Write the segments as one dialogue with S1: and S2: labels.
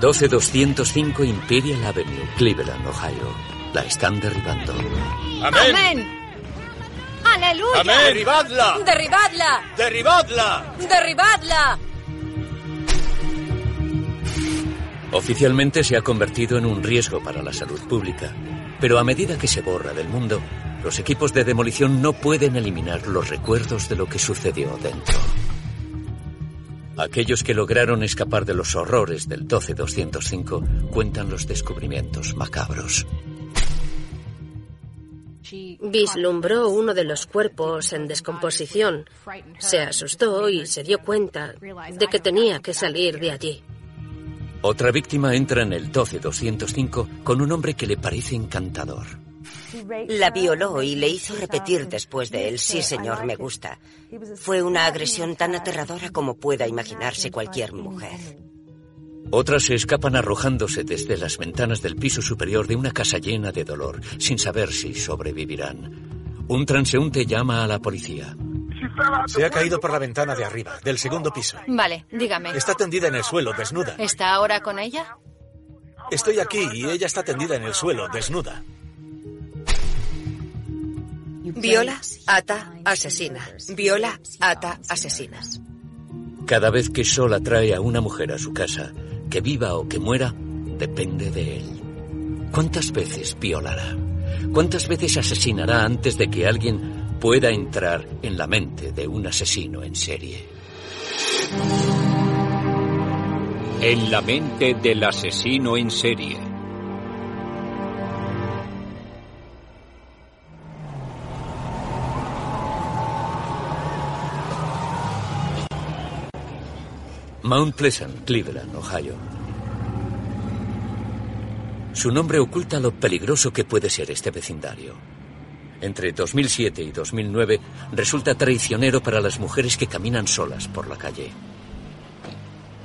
S1: 12205 Imperial Avenue, Cleveland, Ohio. La están derribando.
S2: ¡Amén!
S3: ¡Amén! ¡Aleluya!
S2: ¡Amén! ¡Derribadla!
S3: ¡Derribadla!
S2: ¡Derribadla!
S3: ¡Derribadla!
S1: Oficialmente se ha convertido en un riesgo para la salud pública, pero a medida que se borra del mundo, los equipos de demolición no pueden eliminar los recuerdos de lo que sucedió dentro. Aquellos que lograron escapar de los horrores del 12205 cuentan los descubrimientos macabros.
S4: Vislumbró uno de los cuerpos en descomposición. Se asustó y se dio cuenta de que tenía que salir de allí.
S1: Otra víctima entra en el 12205 con un hombre que le parece encantador.
S5: La violó y le hizo repetir después de él, sí señor, me gusta. Fue una agresión tan aterradora como pueda imaginarse cualquier mujer.
S1: Otras se escapan arrojándose desde las ventanas del piso superior de una casa llena de dolor, sin saber si sobrevivirán. Un transeúnte llama a la policía.
S6: Se ha caído por la ventana de arriba, del segundo piso.
S3: Vale, dígame.
S6: Está tendida en el suelo, desnuda.
S3: ¿Está ahora con ella?
S6: Estoy aquí y ella está tendida en el suelo, desnuda.
S5: Viola, ata, asesina. Viola, ata, asesina.
S1: Cada vez que Sol atrae a una mujer a su casa, que viva o que muera, depende de él. ¿Cuántas veces violará? ¿Cuántas veces asesinará antes de que alguien pueda entrar en la mente de un asesino en serie?
S7: En la mente del asesino en serie.
S1: Mount Pleasant, Cleveland, Ohio. Su nombre oculta lo peligroso que puede ser este vecindario. Entre 2007 y 2009 resulta traicionero para las mujeres que caminan solas por la calle.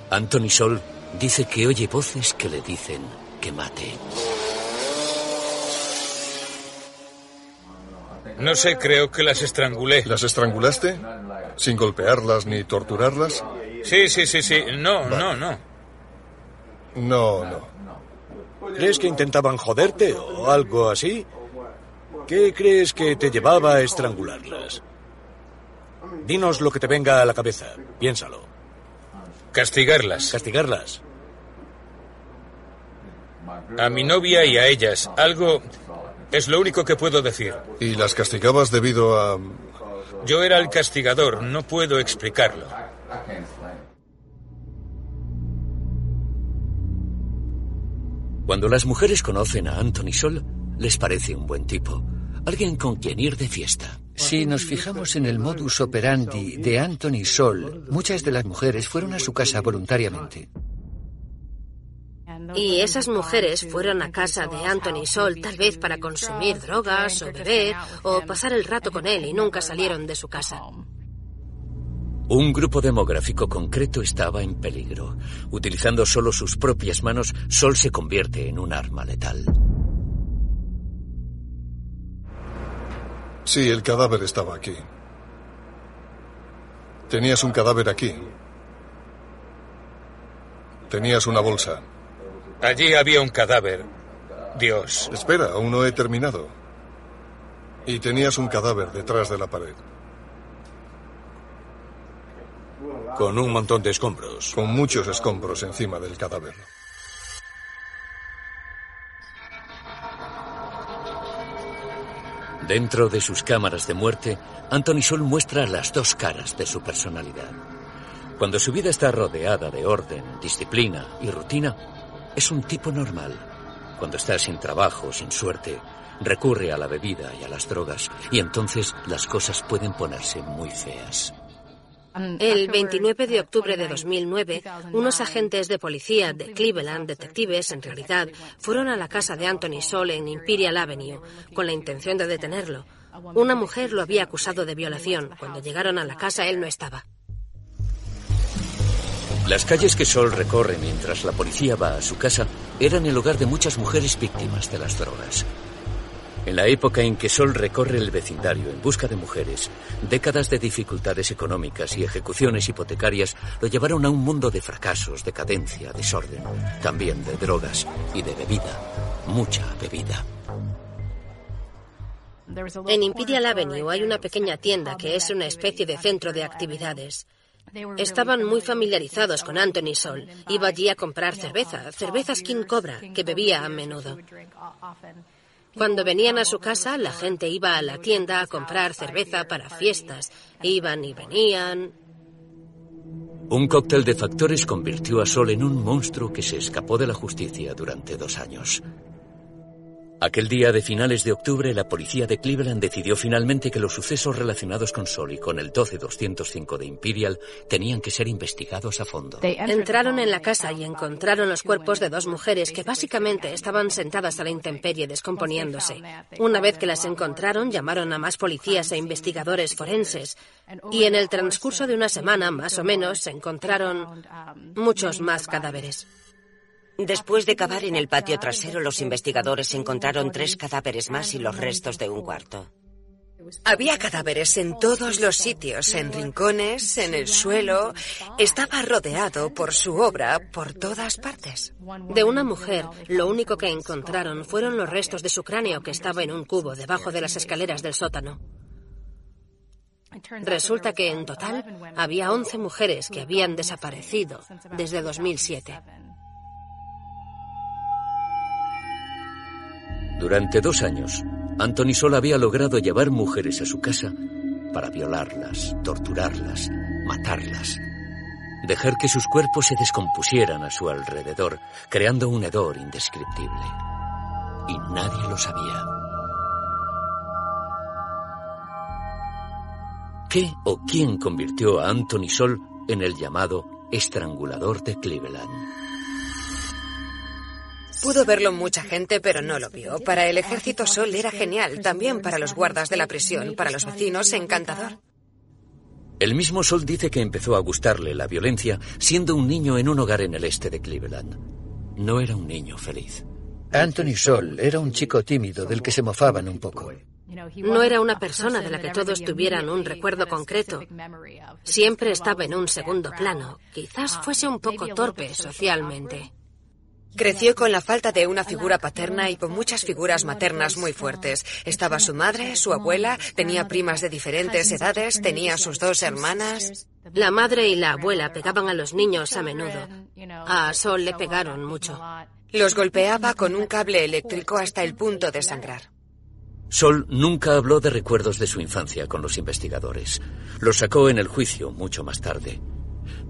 S1: Anthony Sol dice que oye voces que le dicen que mate.
S2: No sé, creo que las estrangulé.
S8: ¿Las estrangulaste? ¿Sin golpearlas ni torturarlas?
S2: Sí, sí, sí, sí. No, no, no.
S8: No, no.
S6: ¿Crees que intentaban joderte o algo así? ¿Qué crees que te llevaba a estrangularlas? Dinos lo que te venga a la cabeza. Piénsalo.
S2: Castigarlas.
S6: Castigarlas.
S2: A mi novia y a ellas. Algo... Es lo único que puedo decir.
S8: ¿Y las castigabas debido a...?
S2: Yo era el castigador, no puedo explicarlo.
S1: Cuando las mujeres conocen a Anthony Sol, les parece un buen tipo, alguien con quien ir de fiesta.
S9: Si nos fijamos en el modus operandi de Anthony Sol, muchas de las mujeres fueron a su casa voluntariamente.
S4: Y esas mujeres fueron a casa de Anthony Sol tal vez para consumir drogas o beber o pasar el rato con él y nunca salieron de su casa.
S1: Un grupo demográfico concreto estaba en peligro. Utilizando solo sus propias manos, Sol se convierte en un arma letal.
S8: Sí, el cadáver estaba aquí. Tenías un cadáver aquí. Tenías una bolsa.
S2: Allí había un cadáver. Dios.
S8: Espera, aún no he terminado. Y tenías un cadáver detrás de la pared.
S6: Con un montón de escombros.
S8: Con muchos escombros encima del cadáver.
S1: Dentro de sus cámaras de muerte, Anthony Sol muestra las dos caras de su personalidad. Cuando su vida está rodeada de orden, disciplina y rutina, es un tipo normal. Cuando está sin trabajo, sin suerte, recurre a la bebida y a las drogas, y entonces las cosas pueden ponerse muy feas.
S4: El 29 de octubre de 2009, unos agentes de policía de Cleveland, detectives en realidad, fueron a la casa de Anthony Sol en Imperial Avenue con la intención de detenerlo. Una mujer lo había acusado de violación. Cuando llegaron a la casa, él no estaba.
S1: Las calles que Sol recorre mientras la policía va a su casa eran el hogar de muchas mujeres víctimas de las drogas. En la época en que Sol recorre el vecindario en busca de mujeres, décadas de dificultades económicas y ejecuciones hipotecarias lo llevaron a un mundo de fracasos, decadencia, desorden, también de drogas y de bebida, mucha bebida.
S4: En Imperial Avenue hay una pequeña tienda que es una especie de centro de actividades. Estaban muy familiarizados con Anthony Sol. Iba allí a comprar cerveza, cerveza Skin Cobra, que bebía a menudo. Cuando venían a su casa, la gente iba a la tienda a comprar cerveza para fiestas. Iban y venían.
S1: Un cóctel de factores convirtió a Sol en un monstruo que se escapó de la justicia durante dos años. Aquel día de finales de octubre, la policía de Cleveland decidió finalmente que los sucesos relacionados con Sol y con el 12205 de Imperial tenían que ser investigados a fondo.
S4: Entraron en la casa y encontraron los cuerpos de dos mujeres que básicamente estaban sentadas a la intemperie descomponiéndose. Una vez que las encontraron, llamaron a más policías e investigadores forenses y en el transcurso de una semana, más o menos, se encontraron muchos más cadáveres.
S5: Después de cavar en el patio trasero, los investigadores encontraron tres cadáveres más y los restos de un cuarto.
S10: Había cadáveres en todos los sitios, en rincones, en el suelo. Estaba rodeado por su obra por todas partes.
S4: De una mujer, lo único que encontraron fueron los restos de su cráneo que estaba en un cubo debajo de las escaleras del sótano. Resulta que en total había 11 mujeres que habían desaparecido desde 2007.
S1: Durante dos años, Anthony Sol había logrado llevar mujeres a su casa para violarlas, torturarlas, matarlas, dejar que sus cuerpos se descompusieran a su alrededor, creando un hedor indescriptible. Y nadie lo sabía. ¿Qué o quién convirtió a Anthony Sol en el llamado estrangulador de Cleveland?
S10: Pudo verlo mucha gente, pero no lo vio. Para el ejército Sol era genial, también para los guardas de la prisión, para los vecinos, encantador.
S1: El mismo Sol dice que empezó a gustarle la violencia siendo un niño en un hogar en el este de Cleveland. No era un niño feliz.
S9: Anthony Sol era un chico tímido del que se mofaban un poco.
S4: No era una persona de la que todos tuvieran un recuerdo concreto. Siempre estaba en un segundo plano. Quizás fuese un poco torpe socialmente.
S10: Creció con la falta de una figura paterna y con muchas figuras maternas muy fuertes. Estaba su madre, su abuela, tenía primas de diferentes edades, tenía sus dos hermanas.
S4: La madre y la abuela pegaban a los niños a menudo. A Sol le pegaron mucho.
S10: Los golpeaba con un cable eléctrico hasta el punto de sangrar.
S1: Sol nunca habló de recuerdos de su infancia con los investigadores. Los sacó en el juicio mucho más tarde.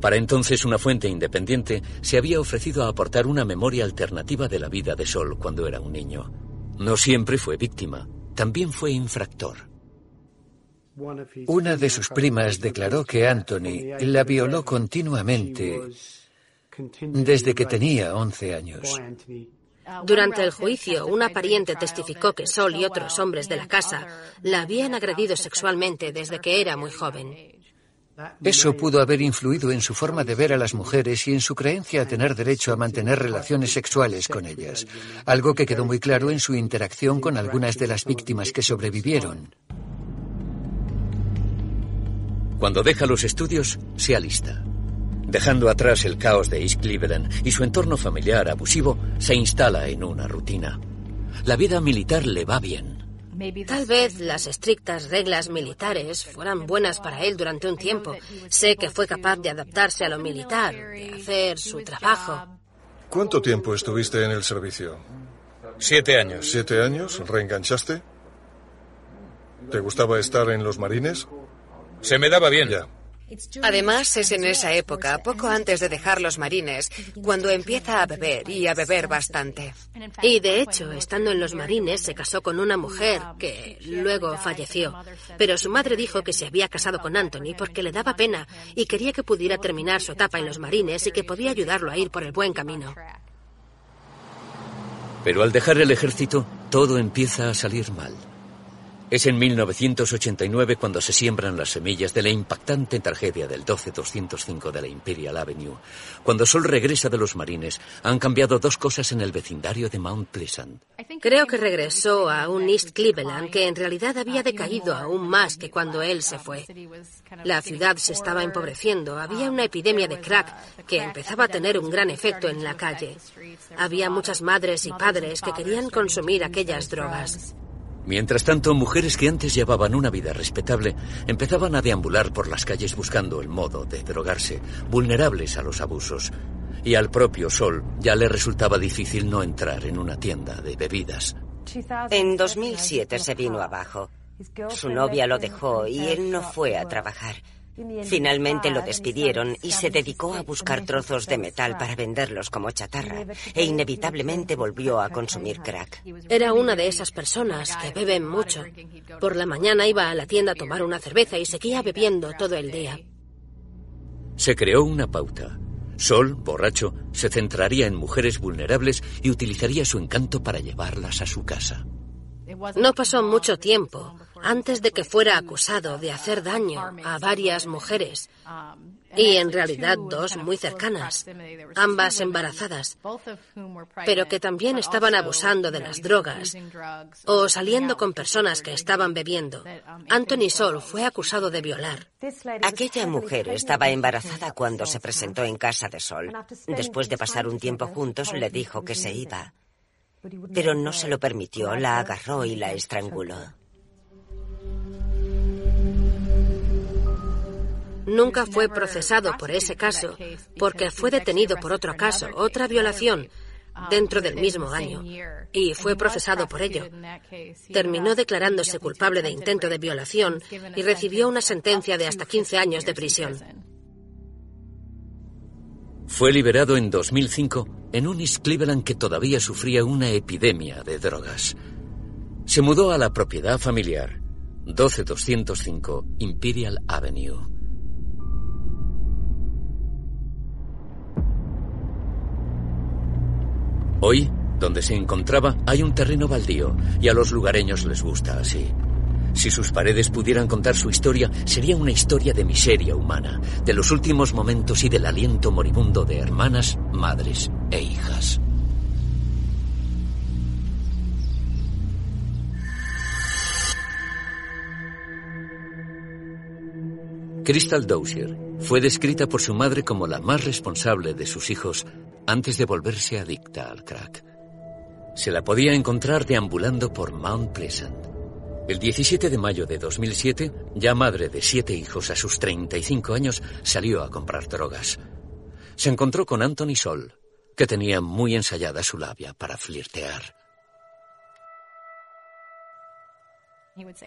S1: Para entonces una fuente independiente se había ofrecido a aportar una memoria alternativa de la vida de Sol cuando era un niño. No siempre fue víctima, también fue infractor.
S9: Una de sus primas declaró que Anthony la violó continuamente desde que tenía 11 años.
S4: Durante el juicio, una pariente testificó que Sol y otros hombres de la casa la habían agredido sexualmente desde que era muy joven.
S9: Eso pudo haber influido en su forma de ver a las mujeres y en su creencia a tener derecho a mantener relaciones sexuales con ellas, algo que quedó muy claro en su interacción con algunas de las víctimas que sobrevivieron.
S1: Cuando deja los estudios, se alista. Dejando atrás el caos de East Cleveland y su entorno familiar abusivo, se instala en una rutina. La vida militar le va bien.
S4: Tal vez las estrictas reglas militares fueran buenas para él durante un tiempo. Sé que fue capaz de adaptarse a lo militar, de hacer su trabajo.
S8: ¿Cuánto tiempo estuviste en el servicio?
S2: Siete años.
S8: ¿Siete años? ¿Reenganchaste? ¿Te gustaba estar en los marines?
S2: Se me daba bien.
S8: Ya.
S10: Además, es en esa época, poco antes de dejar los marines, cuando empieza a beber y a beber bastante.
S4: Y de hecho, estando en los marines, se casó con una mujer que luego falleció. Pero su madre dijo que se había casado con Anthony porque le daba pena y quería que pudiera terminar su etapa en los marines y que podía ayudarlo a ir por el buen camino.
S1: Pero al dejar el ejército, todo empieza a salir mal. Es en 1989 cuando se siembran las semillas de la impactante tragedia del 12205 de la Imperial Avenue. Cuando Sol regresa de los marines, han cambiado dos cosas en el vecindario de Mount Pleasant.
S4: Creo que regresó a un East Cleveland que en realidad había decaído aún más que cuando él se fue. La ciudad se estaba empobreciendo, había una epidemia de crack que empezaba a tener un gran efecto en la calle. Había muchas madres y padres que querían consumir aquellas drogas.
S1: Mientras tanto, mujeres que antes llevaban una vida respetable empezaban a deambular por las calles buscando el modo de drogarse, vulnerables a los abusos. Y al propio Sol ya le resultaba difícil no entrar en una tienda de bebidas.
S5: En 2007 se vino abajo. Su novia lo dejó y él no fue a trabajar. Finalmente lo despidieron y se dedicó a buscar trozos de metal para venderlos como chatarra e inevitablemente volvió a consumir crack.
S4: Era una de esas personas que beben mucho. Por la mañana iba a la tienda a tomar una cerveza y seguía bebiendo todo el día.
S1: Se creó una pauta. Sol, borracho, se centraría en mujeres vulnerables y utilizaría su encanto para llevarlas a su casa.
S4: No pasó mucho tiempo antes de que fuera acusado de hacer daño a varias mujeres y en realidad dos muy cercanas, ambas embarazadas, pero que también estaban abusando de las drogas o saliendo con personas que estaban bebiendo. Anthony Sol fue acusado de violar.
S5: Aquella mujer estaba embarazada cuando se presentó en casa de Sol. Después de pasar un tiempo juntos, le dijo que se iba. Pero no se lo permitió, la agarró y la estranguló.
S4: Nunca fue procesado por ese caso porque fue detenido por otro caso, otra violación, dentro del mismo año, y fue procesado por ello. Terminó declarándose culpable de intento de violación y recibió una sentencia de hasta 15 años de prisión.
S1: Fue liberado en 2005 en un East Cleveland que todavía sufría una epidemia de drogas. Se mudó a la propiedad familiar, 12205 Imperial Avenue. Hoy, donde se encontraba, hay un terreno baldío y a los lugareños les gusta así. Si sus paredes pudieran contar su historia, sería una historia de miseria humana, de los últimos momentos y del aliento moribundo de hermanas, madres e hijas. Crystal Dozier fue descrita por su madre como la más responsable de sus hijos antes de volverse adicta al crack. Se la podía encontrar deambulando por Mount Pleasant. El 17 de mayo de 2007, ya madre de siete hijos a sus 35 años, salió a comprar drogas. Se encontró con Anthony Sol, que tenía muy ensayada su labia para flirtear.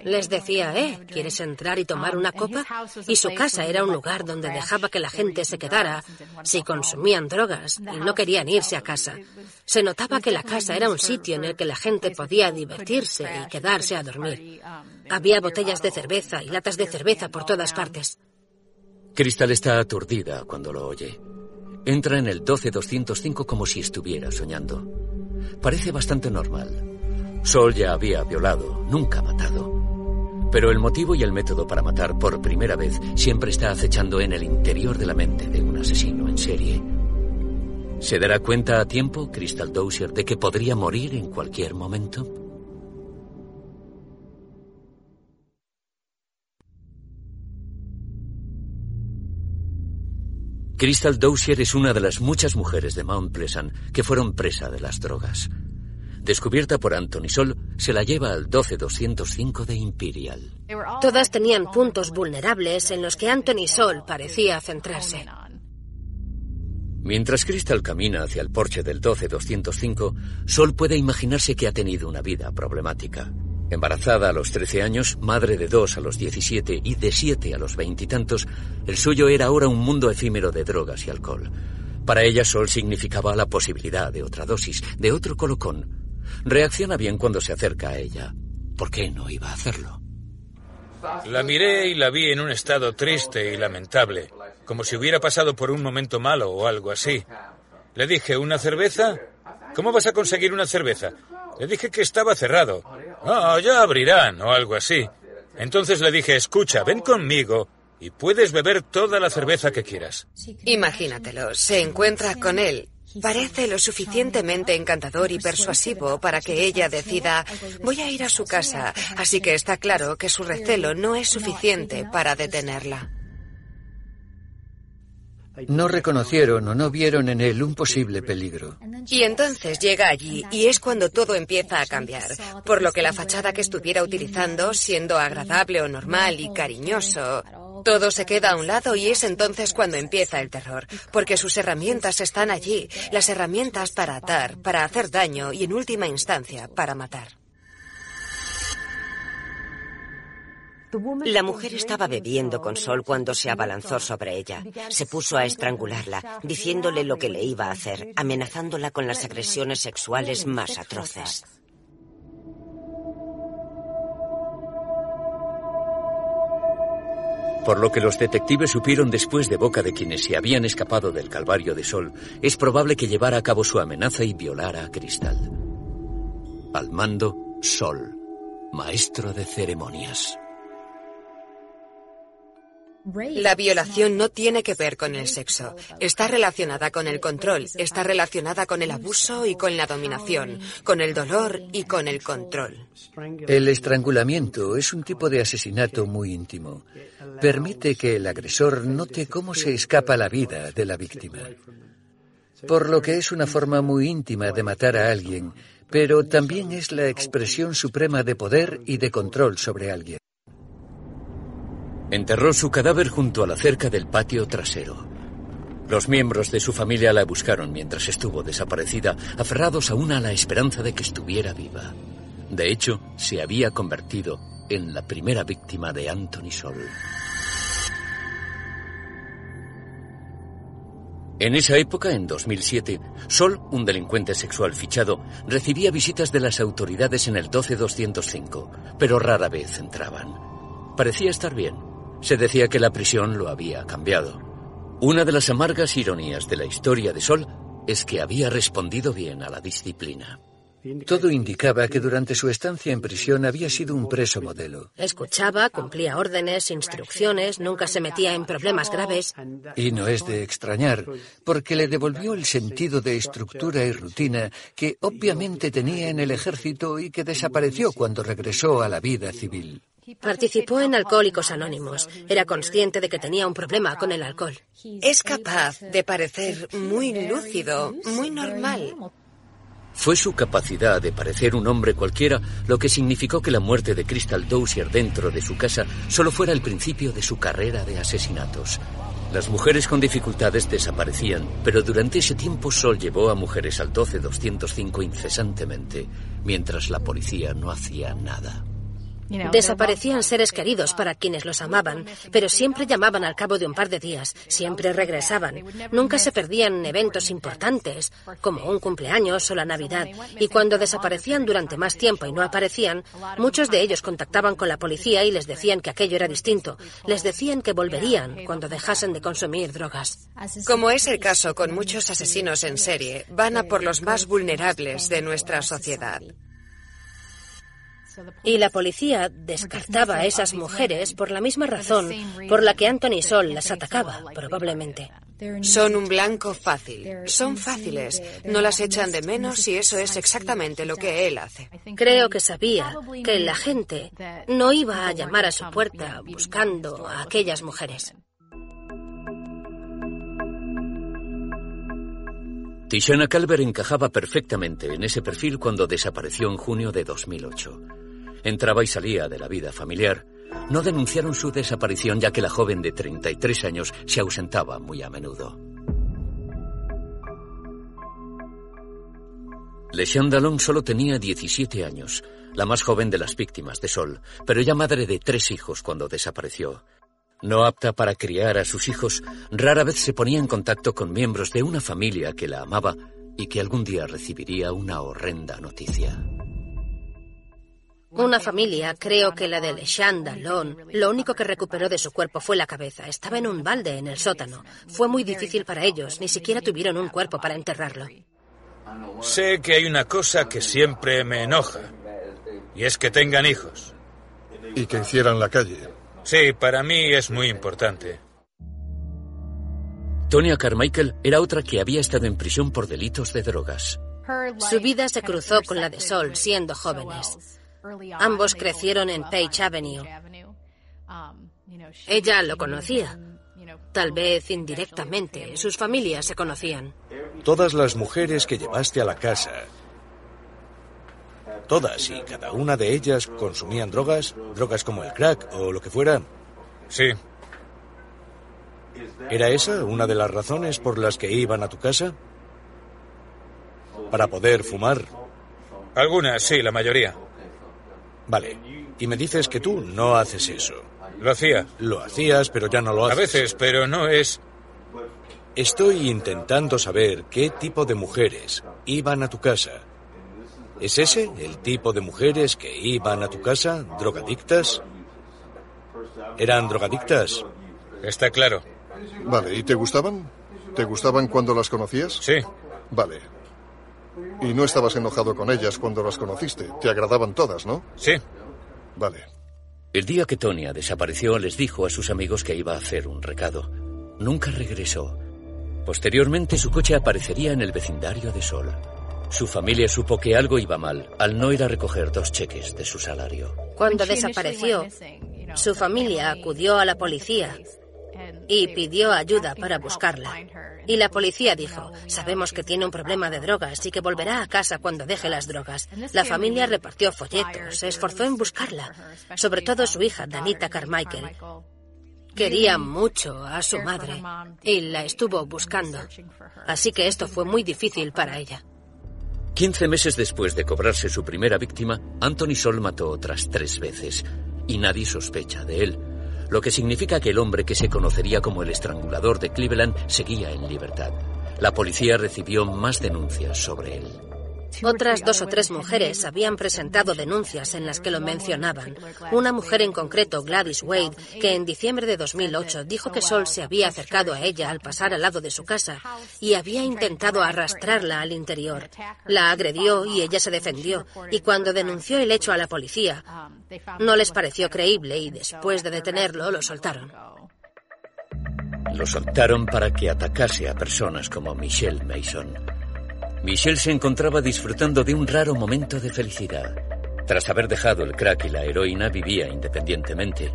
S4: Les decía, ¿eh? ¿Quieres entrar y tomar una copa? Y su casa era un lugar donde dejaba que la gente se quedara si consumían drogas y no querían irse a casa. Se notaba que la casa era un sitio en el que la gente podía divertirse y quedarse a dormir. Había botellas de cerveza y latas de cerveza por todas partes.
S1: Crystal está aturdida cuando lo oye. Entra en el 12205 como si estuviera soñando. Parece bastante normal. Sol ya había violado, nunca matado. Pero el motivo y el método para matar por primera vez siempre está acechando en el interior de la mente de un asesino en serie. ¿Se dará cuenta a tiempo, Crystal Dozier, de que podría morir en cualquier momento? Crystal Dozier es una de las muchas mujeres de Mount Pleasant que fueron presa de las drogas. Descubierta por Anthony Sol, se la lleva al 12205 de Imperial.
S4: Todas tenían puntos vulnerables en los que Anthony Sol parecía centrarse.
S1: Mientras Crystal camina hacia el porche del 12205, Sol puede imaginarse que ha tenido una vida problemática. Embarazada a los 13 años, madre de dos a los 17 y de siete a los veintitantos, el suyo era ahora un mundo efímero de drogas y alcohol. Para ella Sol significaba la posibilidad de otra dosis, de otro colocón, Reacciona bien cuando se acerca a ella. ¿Por qué no iba a hacerlo?
S2: La miré y la vi en un estado triste y lamentable, como si hubiera pasado por un momento malo o algo así. Le dije, ¿una cerveza? ¿Cómo vas a conseguir una cerveza? Le dije que estaba cerrado. Ah, ya abrirán o algo así. Entonces le dije, escucha, ven conmigo y puedes beber toda la cerveza que quieras.
S10: Imagínatelo, se encuentra con él. Parece lo suficientemente encantador y persuasivo para que ella decida, voy a ir a su casa, así que está claro que su recelo no es suficiente para detenerla.
S9: No reconocieron o no vieron en él un posible peligro.
S10: Y entonces llega allí y es cuando todo empieza a cambiar, por lo que la fachada que estuviera utilizando, siendo agradable o normal y cariñoso, todo se queda a un lado y es entonces cuando empieza el terror, porque sus herramientas están allí, las herramientas para atar, para hacer daño y en última instancia para matar.
S5: La mujer estaba bebiendo con Sol cuando se abalanzó sobre ella. Se puso a estrangularla, diciéndole lo que le iba a hacer, amenazándola con las agresiones sexuales más atroces.
S1: Por lo que los detectives supieron después de boca de quienes se habían escapado del Calvario de Sol, es probable que llevara a cabo su amenaza y violara a Cristal. Al mando, Sol, maestro de ceremonias.
S10: La violación no tiene que ver con el sexo. Está relacionada con el control, está relacionada con el abuso y con la dominación, con el dolor y con el control.
S9: El estrangulamiento es un tipo de asesinato muy íntimo. Permite que el agresor note cómo se escapa la vida de la víctima. Por lo que es una forma muy íntima de matar a alguien, pero también es la expresión suprema de poder y de control sobre alguien.
S1: Enterró su cadáver junto a la cerca del patio trasero. Los miembros de su familia la buscaron mientras estuvo desaparecida, aferrados aún a la esperanza de que estuviera viva. De hecho, se había convertido en la primera víctima de Anthony Sol. En esa época, en 2007, Sol, un delincuente sexual fichado, recibía visitas de las autoridades en el 12205, pero rara vez entraban. Parecía estar bien. Se decía que la prisión lo había cambiado. Una de las amargas ironías de la historia de Sol es que había respondido bien a la disciplina.
S9: Todo indicaba que durante su estancia en prisión había sido un preso modelo.
S4: Escuchaba, cumplía órdenes, instrucciones, nunca se metía en problemas graves.
S9: Y no es de extrañar, porque le devolvió el sentido de estructura y rutina que obviamente tenía en el ejército y que desapareció cuando regresó a la vida civil.
S4: Participó en Alcohólicos Anónimos. Era consciente de que tenía un problema con el alcohol.
S10: Es capaz de parecer muy lúcido, muy normal.
S1: Fue su capacidad de parecer un hombre cualquiera lo que significó que la muerte de Crystal Dozier dentro de su casa solo fuera el principio de su carrera de asesinatos. Las mujeres con dificultades desaparecían, pero durante ese tiempo Sol llevó a mujeres al 12205 incesantemente, mientras la policía no hacía nada.
S4: Desaparecían seres queridos para quienes los amaban, pero siempre llamaban al cabo de un par de días, siempre regresaban. Nunca se perdían en eventos importantes, como un cumpleaños o la Navidad, y cuando desaparecían durante más tiempo y no aparecían, muchos de ellos contactaban con la policía y les decían que aquello era distinto. Les decían que volverían cuando dejasen de consumir drogas.
S10: Como es el caso con muchos asesinos en serie, van a por los más vulnerables de nuestra sociedad.
S4: Y la policía descartaba a esas mujeres por la misma razón por la que Anthony Sol las atacaba, probablemente.
S10: Son un blanco fácil. Son fáciles. No las echan de menos y eso es exactamente lo que él hace.
S4: Creo que sabía que la gente no iba a llamar a su puerta buscando a aquellas mujeres.
S1: Tishana Calver encajaba perfectamente en ese perfil cuando desapareció en junio de 2008. Entraba y salía de la vida familiar. No denunciaron su desaparición ya que la joven de 33 años se ausentaba muy a menudo. Leshane Dallon solo tenía 17 años, la más joven de las víctimas de Sol, pero ya madre de tres hijos cuando desapareció. No apta para criar a sus hijos, rara vez se ponía en contacto con miembros de una familia que la amaba y que algún día recibiría una horrenda noticia.
S4: Una familia, creo que la de Leshan Dallon, lo único que recuperó de su cuerpo fue la cabeza. Estaba en un balde en el sótano. Fue muy difícil para ellos, ni siquiera tuvieron un cuerpo para enterrarlo.
S2: Sé que hay una cosa que siempre me enoja. Y es que tengan hijos.
S8: Y que hicieran la calle.
S2: Sí, para mí es muy importante.
S1: Tonya Carmichael era otra que había estado en prisión por delitos de drogas.
S4: Su vida se cruzó con la de Sol siendo jóvenes. Ambos crecieron en Page Avenue. Ella lo conocía. Tal vez indirectamente. Sus familias se conocían.
S6: Todas las mujeres que llevaste a la casa, todas y cada una de ellas consumían drogas, drogas como el crack o lo que fuera.
S2: Sí.
S6: ¿Era esa una de las razones por las que iban a tu casa? ¿Para poder fumar?
S2: Algunas, sí, la mayoría.
S6: Vale. Y me dices que tú no haces eso.
S2: Lo hacía.
S6: Lo hacías, pero ya no lo haces.
S2: A veces, pero no es...
S6: Estoy intentando saber qué tipo de mujeres iban a tu casa. ¿Es ese el tipo de mujeres que iban a tu casa? ¿Drogadictas? ¿Eran drogadictas?
S2: Está claro.
S8: Vale, ¿y te gustaban? ¿Te gustaban cuando las conocías?
S2: Sí.
S8: Vale. Y no estabas enojado con ellas cuando las conociste. Te agradaban todas, ¿no?
S2: Sí.
S8: Vale.
S1: El día que Tonia desapareció, les dijo a sus amigos que iba a hacer un recado. Nunca regresó. Posteriormente, su coche aparecería en el vecindario de Sol. Su familia supo que algo iba mal al no ir a recoger dos cheques de su salario.
S4: Cuando desapareció, su familia acudió a la policía y pidió ayuda para buscarla. Y la policía dijo, sabemos que tiene un problema de drogas y que volverá a casa cuando deje las drogas. La familia repartió folletos, se esforzó en buscarla, sobre todo su hija, Danita Carmichael. Quería mucho a su madre y la estuvo buscando. Así que esto fue muy difícil para ella.
S1: Quince meses después de cobrarse su primera víctima, Anthony Sol mató otras tres veces y nadie sospecha de él lo que significa que el hombre que se conocería como el estrangulador de Cleveland seguía en libertad. La policía recibió más denuncias sobre él.
S4: Otras dos o tres mujeres habían presentado denuncias en las que lo mencionaban. Una mujer en concreto, Gladys Wade, que en diciembre de 2008 dijo que Sol se había acercado a ella al pasar al lado de su casa y había intentado arrastrarla al interior. La agredió y ella se defendió. Y cuando denunció el hecho a la policía, no les pareció creíble y después de detenerlo lo soltaron.
S1: Lo soltaron para que atacase a personas como Michelle Mason. Michelle se encontraba disfrutando de un raro momento de felicidad. Tras haber dejado el crack y la heroína, vivía independientemente.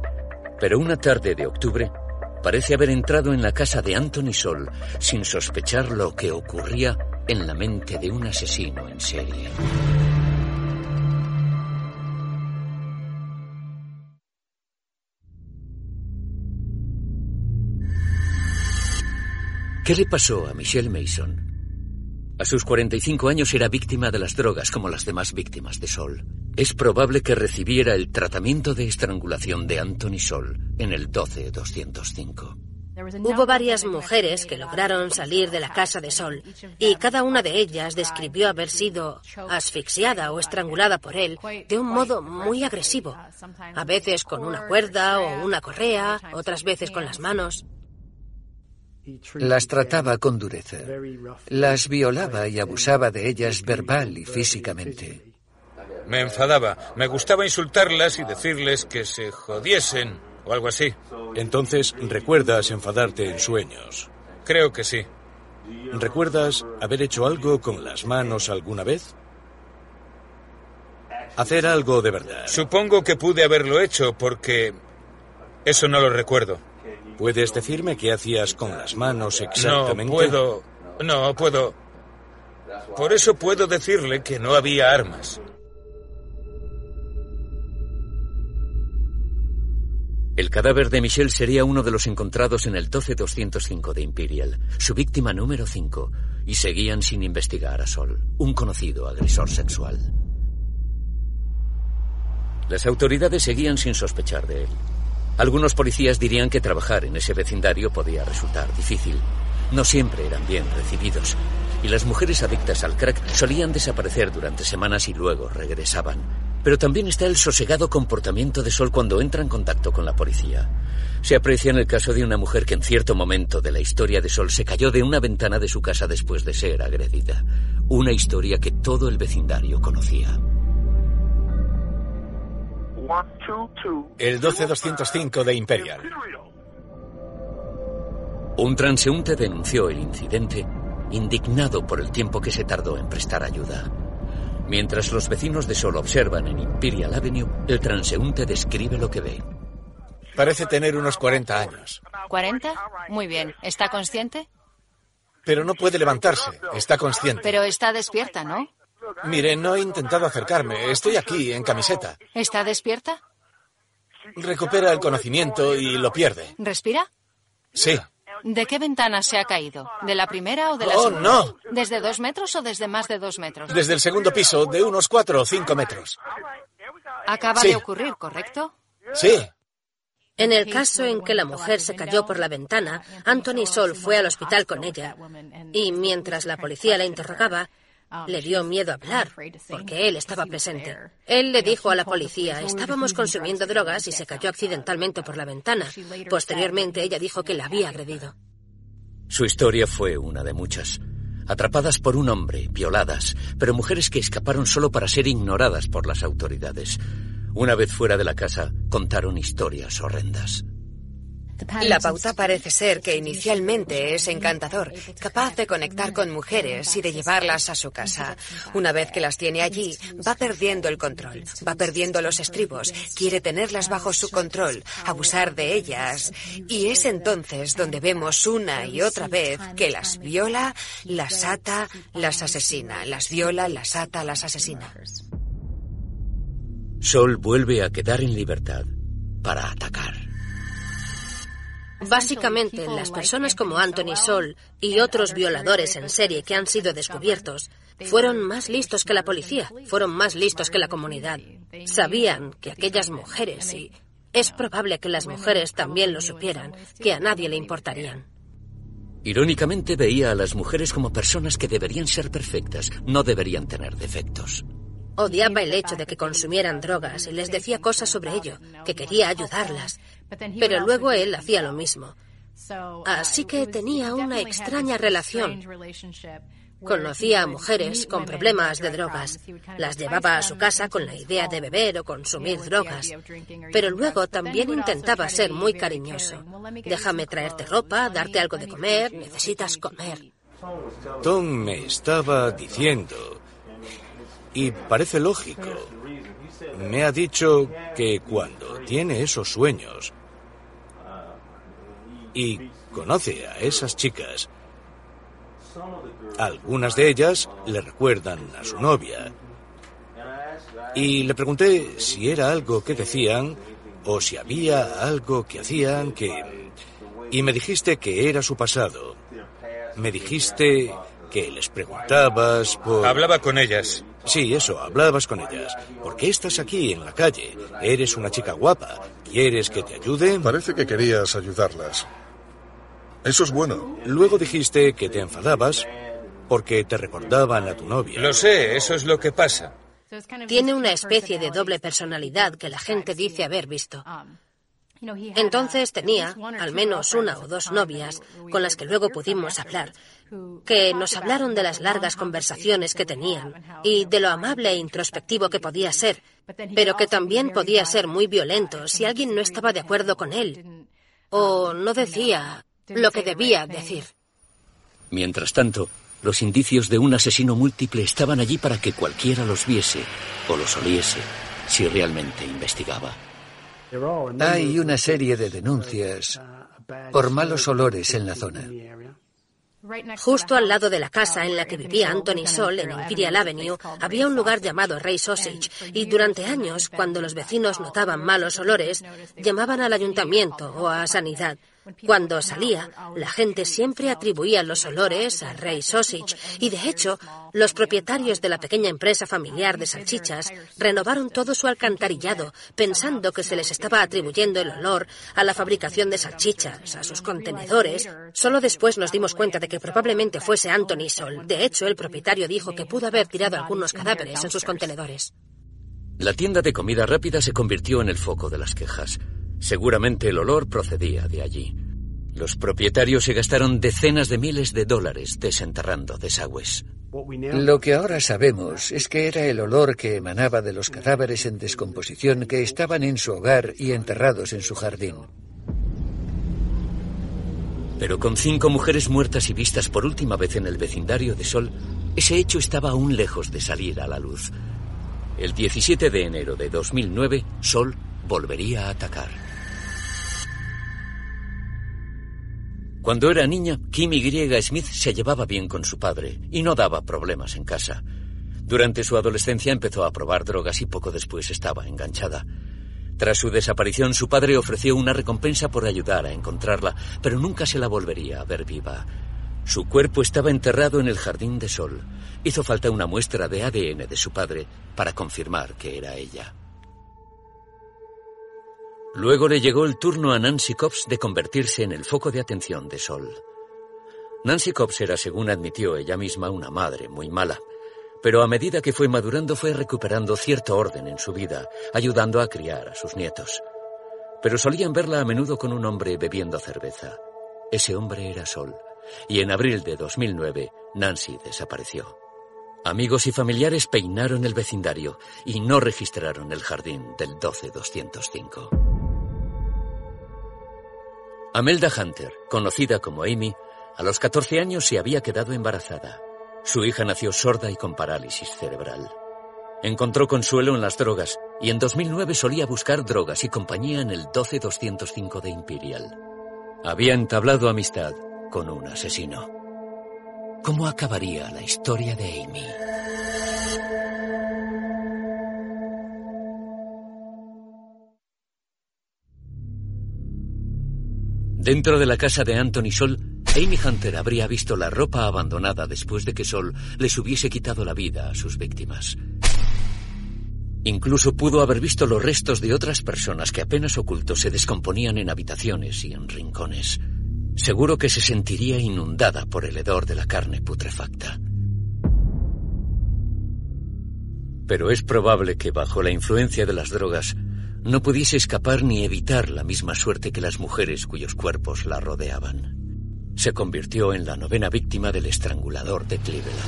S1: Pero una tarde de octubre, parece haber entrado en la casa de Anthony Sol sin sospechar lo que ocurría en la mente de un asesino en serie. ¿Qué le pasó a Michelle Mason? A sus 45 años era víctima de las drogas como las demás víctimas de Sol. Es probable que recibiera el tratamiento de estrangulación de Anthony Sol en el 12205.
S4: Hubo varias mujeres que lograron salir de la casa de Sol y cada una de ellas describió haber sido asfixiada o estrangulada por él de un modo muy agresivo, a veces con una cuerda o una correa, otras veces con las manos.
S9: Las trataba con dureza. Las violaba y abusaba de ellas verbal y físicamente.
S2: Me enfadaba. Me gustaba insultarlas y decirles que se jodiesen o algo así.
S6: Entonces, ¿recuerdas enfadarte en sueños?
S2: Creo que sí.
S6: ¿Recuerdas haber hecho algo con las manos alguna vez? Hacer algo de verdad.
S2: Supongo que pude haberlo hecho porque eso no lo recuerdo.
S6: ¿Puedes decirme qué hacías con las manos exactamente?
S2: No puedo. No puedo. Por eso puedo decirle que no había armas.
S1: El cadáver de Michelle sería uno de los encontrados en el 12205 de Imperial, su víctima número 5, y seguían sin investigar a Sol, un conocido agresor sexual. Las autoridades seguían sin sospechar de él. Algunos policías dirían que trabajar en ese vecindario podía resultar difícil. No siempre eran bien recibidos. Y las mujeres adictas al crack solían desaparecer durante semanas y luego regresaban. Pero también está el sosegado comportamiento de Sol cuando entra en contacto con la policía. Se aprecia en el caso de una mujer que en cierto momento de la historia de Sol se cayó de una ventana de su casa después de ser agredida. Una historia que todo el vecindario conocía.
S6: El 12205 de Imperial.
S1: Un transeúnte denunció el incidente, indignado por el tiempo que se tardó en prestar ayuda. Mientras los vecinos de Sol observan en Imperial Avenue, el transeúnte describe lo que ve.
S6: Parece tener unos 40 años.
S3: ¿40? Muy bien. ¿Está consciente?
S6: Pero no puede levantarse. Está consciente.
S3: Pero está despierta, ¿no?
S6: Mire, no he intentado acercarme. Estoy aquí, en camiseta.
S3: ¿Está despierta?
S6: Recupera el conocimiento y lo pierde.
S3: ¿Respira?
S6: Sí.
S3: ¿De qué ventana se ha caído? ¿De la primera o de la
S6: oh,
S3: segunda?
S6: no!
S3: ¿Desde dos metros o desde más de dos metros?
S6: Desde el segundo piso, de unos cuatro o cinco metros.
S3: Acaba
S6: Sí.
S3: de ocurrir, ¿correcto?
S6: Sí.
S4: En el caso en que la mujer se cayó por la ventana, Anthony Sol fue al hospital con ella y mientras la policía la interrogaba, le dio miedo hablar porque él estaba presente. Él le dijo a la policía, estábamos consumiendo drogas y se cayó accidentalmente por la ventana. Posteriormente ella dijo que la había agredido.
S1: Su historia fue una de muchas. Atrapadas por un hombre, violadas, pero mujeres que escaparon solo para ser ignoradas por las autoridades. Una vez fuera de la casa, contaron historias horrendas.
S10: La pauta parece ser que inicialmente es encantador, capaz de conectar con mujeres y de llevarlas a su casa. Una vez que las tiene allí, va perdiendo el control, va perdiendo los estribos, quiere tenerlas bajo su control, abusar de ellas. Y es entonces donde vemos una y otra vez que las viola, las ata, las asesina, las viola, las ata, las asesina.
S1: Sol vuelve a quedar en libertad para atacar.
S4: Básicamente, las personas como Anthony Sol y otros violadores en serie que han sido descubiertos fueron más listos que la policía, fueron más listos que la comunidad. Sabían que aquellas mujeres, y es probable que las mujeres también lo supieran, que a nadie le importarían.
S1: Irónicamente veía a las mujeres como personas que deberían ser perfectas, no deberían tener defectos.
S4: Odiaba el hecho de que consumieran drogas y les decía cosas sobre ello, que quería ayudarlas. Pero luego él hacía lo mismo. Así que tenía una extraña relación. Conocía a mujeres con problemas de drogas. Las llevaba a su casa con la idea de beber o consumir drogas. Pero luego también intentaba ser muy cariñoso. Déjame traerte ropa, darte algo de comer, necesitas comer.
S6: Tom me estaba diciendo, y parece lógico, me ha dicho que cuando tiene esos sueños y conoce a esas chicas, algunas de ellas le recuerdan a su novia. Y le pregunté si era algo que decían o si había algo que hacían que... Y me dijiste que era su pasado. Me dijiste que les preguntabas por...
S2: Hablaba con ellas.
S6: Sí, eso, hablabas con ellas. ¿Por qué estás aquí en la calle? Eres una chica guapa. ¿Quieres que te ayude?
S8: Parece que querías ayudarlas. Eso es bueno.
S6: Luego dijiste que te enfadabas porque te recordaban a tu novia.
S2: Lo sé, eso es lo que pasa.
S4: Tiene una especie de doble personalidad que la gente dice haber visto. Entonces tenía al menos una o dos novias con las que luego pudimos hablar, que nos hablaron de las largas conversaciones que tenían y de lo amable e introspectivo que podía ser, pero que también podía ser muy violento si alguien no estaba de acuerdo con él o no decía lo que debía decir.
S1: Mientras tanto, los indicios de un asesino múltiple estaban allí para que cualquiera los viese o los oliese si realmente investigaba.
S9: Hay una serie de denuncias por malos olores en la zona.
S4: Justo al lado de la casa en la que vivía Anthony Sol, en Imperial Avenue, había un lugar llamado Ray Sausage, y durante años, cuando los vecinos notaban malos olores, llamaban al ayuntamiento o a sanidad. Cuando salía, la gente siempre atribuía los olores a Ray Sausage, y de hecho, los propietarios de la pequeña empresa familiar de salchichas renovaron todo su alcantarillado, pensando que se les estaba atribuyendo el olor a la fabricación de salchichas, a sus contenedores. Solo después nos dimos cuenta de que probablemente fuese Anthony Sol. De hecho, el propietario dijo que pudo haber tirado algunos cadáveres en sus contenedores.
S1: La tienda de comida rápida se convirtió en el foco de las quejas. Seguramente el olor procedía de allí. Los propietarios se gastaron decenas de miles de dólares desenterrando desagües.
S9: Lo que ahora sabemos es que era el olor que emanaba de los cadáveres en descomposición que estaban en su hogar y enterrados en su jardín.
S1: Pero con cinco mujeres muertas y vistas por última vez en el vecindario de Sol, ese hecho estaba aún lejos de salir a la luz. El 17 de enero de 2009, Sol volvería a atacar. Cuando era niña, Kim Y. Smith se llevaba bien con su padre y no daba problemas en casa. Durante su adolescencia empezó a probar drogas y poco después estaba enganchada. Tras su desaparición, su padre ofreció una recompensa por ayudar a encontrarla, pero nunca se la volvería a ver viva. Su cuerpo estaba enterrado en el jardín de Sol. Hizo falta una muestra de ADN de su padre para confirmar que era ella. Luego le llegó el turno a Nancy Cobbs de convertirse en el foco de atención de Sol. Nancy Cobbs era, según admitió ella misma, una madre muy mala pero a medida que fue madurando fue recuperando cierto orden en su vida, ayudando a criar a sus nietos. Pero solían verla a menudo con un hombre bebiendo cerveza. Ese hombre era Sol, y en abril de 2009 Nancy desapareció. Amigos y familiares peinaron el vecindario y no registraron el jardín del 12205. Amelda Hunter, conocida como Amy, a los 14 años se había quedado embarazada. Su hija nació sorda y con parálisis cerebral. Encontró consuelo en las drogas y en 2009 solía buscar drogas y compañía en el 12205 de Imperial. Había entablado amistad con un asesino. ¿Cómo acabaría la historia de Amy? Dentro de la casa de Anthony Sol, Amy Hunter habría visto la ropa abandonada después de que Sol les hubiese quitado la vida a sus víctimas. Incluso pudo haber visto los restos de otras personas que apenas ocultos se descomponían en habitaciones y en rincones. Seguro que se sentiría inundada por el hedor de la carne putrefacta. Pero es probable que bajo la influencia de las drogas no pudiese escapar ni evitar la misma suerte que las mujeres cuyos cuerpos la rodeaban se convirtió en la novena víctima del estrangulador de Cleveland.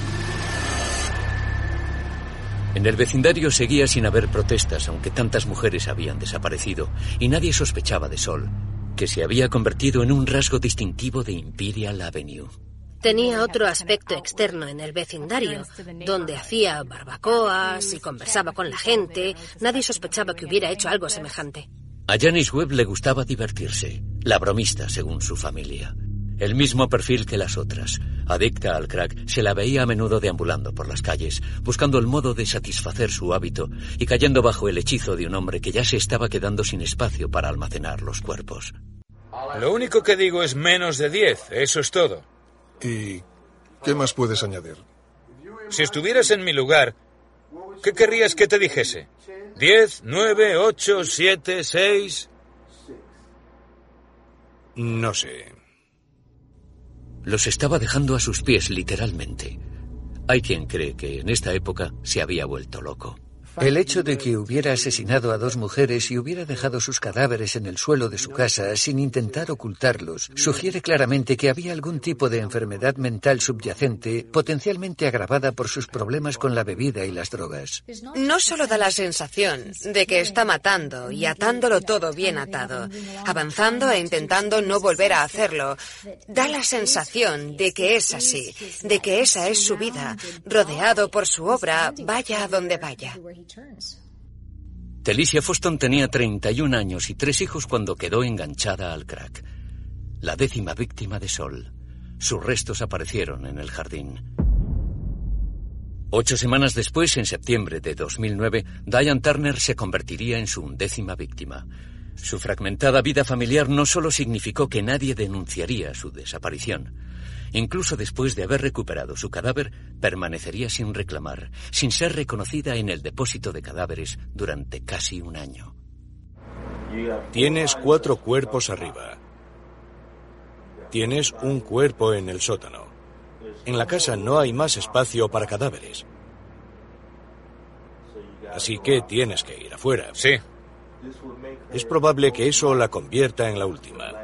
S1: En el vecindario seguía sin haber protestas, aunque tantas mujeres habían desaparecido, y nadie sospechaba de Sol, que se había convertido en un rasgo distintivo de Imperial Avenue.
S4: Tenía otro aspecto externo en el vecindario, donde hacía barbacoas y conversaba con la gente. Nadie sospechaba que hubiera hecho algo semejante.
S1: A Janice Webb le gustaba divertirse, la bromista según su familia. El mismo perfil que las otras. Adicta al crack, se la veía a menudo deambulando por las calles, buscando el modo de satisfacer su hábito y cayendo bajo el hechizo de un hombre que ya se estaba quedando sin espacio para almacenar los cuerpos.
S2: Lo único que digo es menos de diez, eso es todo.
S8: ¿Y qué más puedes añadir?
S2: Si estuvieras en mi lugar, ¿qué querrías que te dijese? ¿Diez, nueve, ocho, siete, seis?
S6: No sé.
S1: Los estaba dejando a sus pies literalmente. Hay quien cree que en esta época se había vuelto loco.
S9: El hecho de que hubiera asesinado a dos mujeres y hubiera dejado sus cadáveres en el suelo de su casa sin intentar ocultarlos sugiere claramente que había algún tipo de enfermedad mental subyacente potencialmente agravada por sus problemas con la bebida y las drogas.
S10: No solo da la sensación de que está matando y atándolo todo bien atado, avanzando e intentando no volver a hacerlo, da la sensación de que es así, de que esa es su vida, rodeado por su obra, vaya a donde vaya.
S1: Telicia Foston tenía 31 años y tres hijos cuando quedó enganchada al crack. La décima víctima de Sol. Sus restos aparecieron en el jardín. Ocho semanas después, en septiembre de 2009, Diane Turner se convertiría en su undécima víctima. Su fragmentada vida familiar no solo significó que nadie denunciaría su desaparición, Incluso después de haber recuperado su cadáver, permanecería sin reclamar, sin ser reconocida en el depósito de cadáveres durante casi un año.
S6: Tienes cuatro cuerpos arriba. Tienes un cuerpo en el sótano. En la casa no hay más espacio para cadáveres. Así que tienes que ir afuera.
S2: Sí.
S6: Es probable que eso la convierta en la última.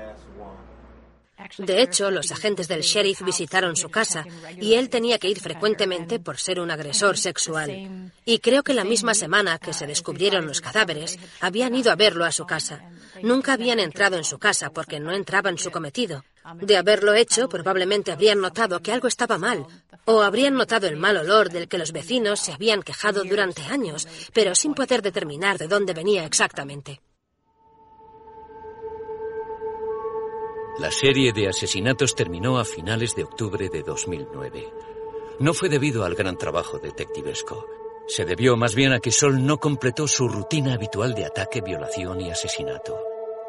S4: De hecho, los agentes del sheriff visitaron su casa y él tenía que ir frecuentemente por ser un agresor sexual. Y creo que la misma semana que se descubrieron los cadáveres, habían ido a verlo a su casa. Nunca habían entrado en su casa porque no entraba en su cometido. De haberlo hecho, probablemente habrían notado que algo estaba mal, o habrían notado el mal olor del que los vecinos se habían quejado durante años, pero sin poder determinar de dónde venía exactamente.
S1: La serie de asesinatos terminó a finales de octubre de 2009. No fue debido al gran trabajo detectivesco. Se debió más bien a que Sol no completó su rutina habitual de ataque, violación y asesinato.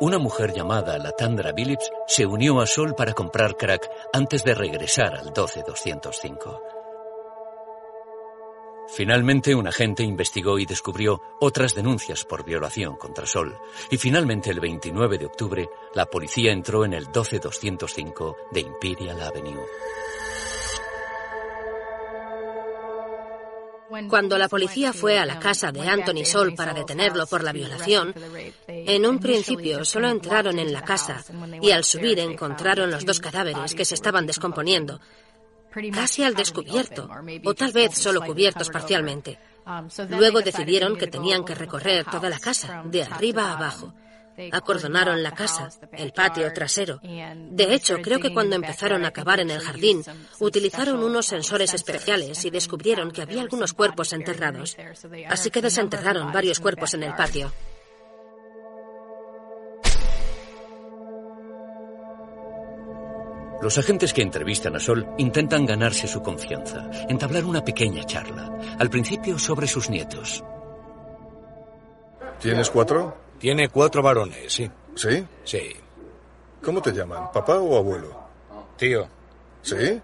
S1: Una mujer llamada Latandra Phillips se unió a Sol para comprar crack antes de regresar al 12205. Finalmente, un agente investigó y descubrió otras denuncias por violación contra Sol. Y finalmente, el 29 de octubre, la policía entró en el 12205 de Imperial Avenue.
S4: Cuando la policía fue a la casa de Anthony Sol para detenerlo por la violación, en un principio solo entraron en la casa y al subir encontraron los dos cadáveres que se estaban descomponiendo, casi al descubierto, o tal vez solo cubiertos parcialmente. Luego decidieron que tenían que recorrer toda la casa, de arriba a abajo. Acordonaron la casa, el patio trasero. De hecho, creo que cuando empezaron a cavar en el jardín, utilizaron unos sensores especiales y descubrieron que había algunos cuerpos enterrados. Así que desenterraron varios cuerpos en el patio.
S1: Los agentes que entrevistan a Sol intentan ganarse su confianza, entablar una pequeña charla, al principio sobre sus nietos.
S8: ¿Tienes cuatro?
S6: Tiene cuatro varones, sí.
S8: ¿Sí?
S6: Sí.
S8: ¿Cómo te llaman? ¿Papá o abuelo?
S2: Tío.
S8: ¿Sí?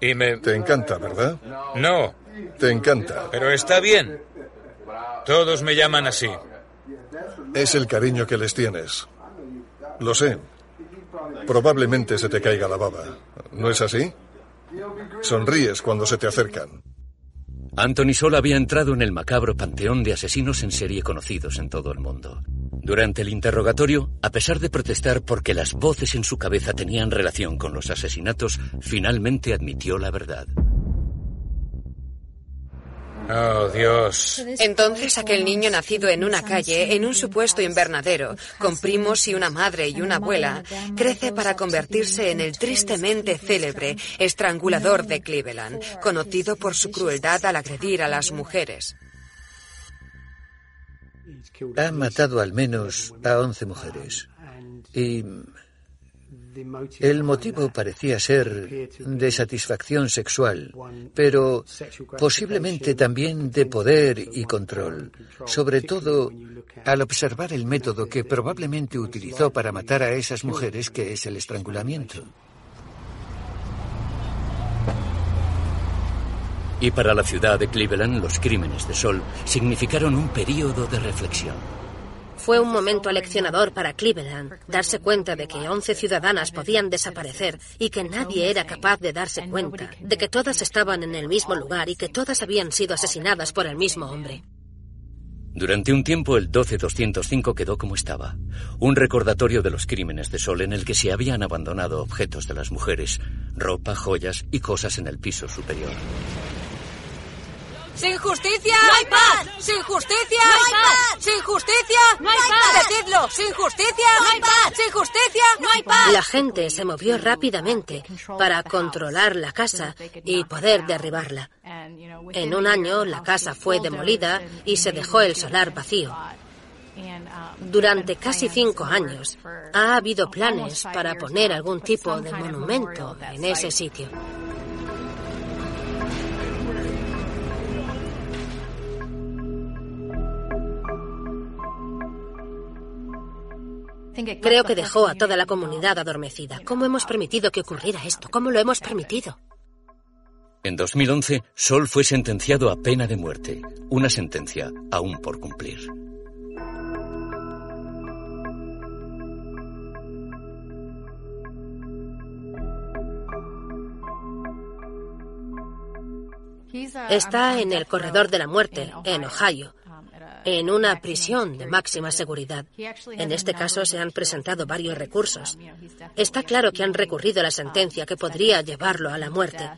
S2: Y me...
S8: Te encanta, ¿verdad?
S2: No.
S8: Te encanta.
S2: Pero está bien. Todos me llaman así.
S8: Es el cariño que les tienes. Lo sé. Probablemente se te caiga la baba. ¿No es así? Sonríes cuando se te acercan.
S1: Anthony Sol había entrado en el macabro panteón de asesinos en serie conocidos en todo el mundo. Durante el interrogatorio, a pesar de protestar porque las voces en su cabeza tenían relación con los asesinatos, finalmente admitió la verdad.
S2: Oh, Dios.
S10: Entonces aquel niño nacido en una calle, en un supuesto invernadero, con primos y una madre y una abuela, crece para convertirse en el tristemente célebre estrangulador de Cleveland, conocido por su crueldad al agredir a las mujeres.
S9: Ha matado al menos a 11 mujeres. Y el motivo parecía ser de satisfacción sexual, pero posiblemente también de poder y control, sobre todo al observar el método que probablemente utilizó para matar a esas mujeres, que es el estrangulamiento.
S1: Y para la ciudad de Cleveland, los crímenes de Sol significaron un período de reflexión.
S4: Fue un momento aleccionador para Cleveland, darse cuenta de que 11 ciudadanas podían desaparecer y que nadie era capaz de darse cuenta de que todas estaban en el mismo lugar y que todas habían sido asesinadas por el mismo hombre.
S1: Durante un tiempo el 12205 quedó como estaba, un recordatorio de los crímenes de Sol en el que se habían abandonado objetos de las mujeres, ropa, joyas y cosas en el piso superior.
S10: ¡Sin justicia! ¡No hay paz! ¡Sin justicia! ¡No hay paz! ¡Sin justicia! ¡No hay paz! ¡Decidlo! ¡Sin justicia! ¡No hay paz! ¡Sin justicia! ¡No hay paz!
S4: La gente se movió rápidamente para controlar la casa y poder derribarla. En un año la casa fue demolida y se dejó el solar vacío. Durante casi cinco años ha habido planes para poner algún tipo de monumento en ese sitio. Creo que dejó a toda la comunidad adormecida. ¿Cómo hemos permitido que ocurriera esto? ¿Cómo lo hemos permitido?
S1: En 2011, Sol fue sentenciado a pena de muerte, una sentencia aún por cumplir.
S4: Está en el corredor de la muerte, en Ohio. En una prisión de máxima seguridad. En este caso se han presentado varios recursos. Está claro que han recurrido a la sentencia que podría llevarlo a la muerte.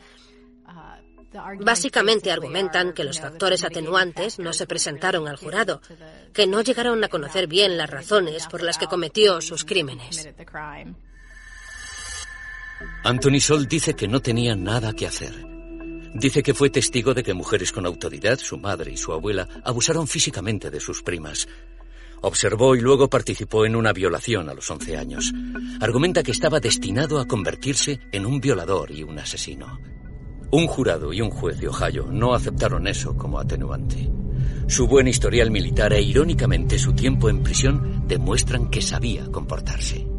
S4: Básicamente argumentan que los factores atenuantes no se presentaron al jurado, que no llegaron a conocer bien las razones por las que cometió sus crímenes.
S1: Anthony Sol dice que no tenía nada que hacer. Dice que fue testigo de que mujeres con autoridad, su madre y su abuela, abusaron físicamente de sus primas. Observó y luego participó en una violación a los 11 años. Argumenta que estaba destinado a convertirse en un violador y un asesino. Un jurado y un juez de Ohio no aceptaron eso como atenuante. Su buen historial militar e irónicamente su tiempo en prisión demuestran que sabía comportarse.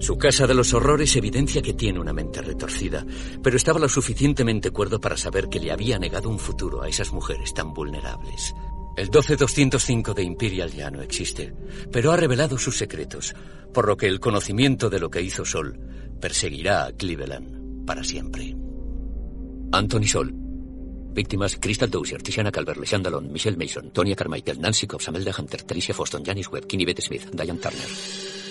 S1: Su casa de los horrores evidencia que tiene una mente retorcida, pero estaba lo suficientemente cuerdo para saber que le había negado un futuro a esas mujeres tan vulnerables. El 12205 de Imperial ya no existe, pero ha revelado sus secretos, por lo que el conocimiento de lo que hizo Sol perseguirá a Cleveland para siempre. Anthony Sol. Víctimas: Crystal Dozier, Tiziana Calver, Leshanda Michelle Mason, Tonya Carmichael, Nancy Cobb, Samelda Hunter, Tricia Foston, Janice Webb, Kinney Bette Smith, Diane Turner.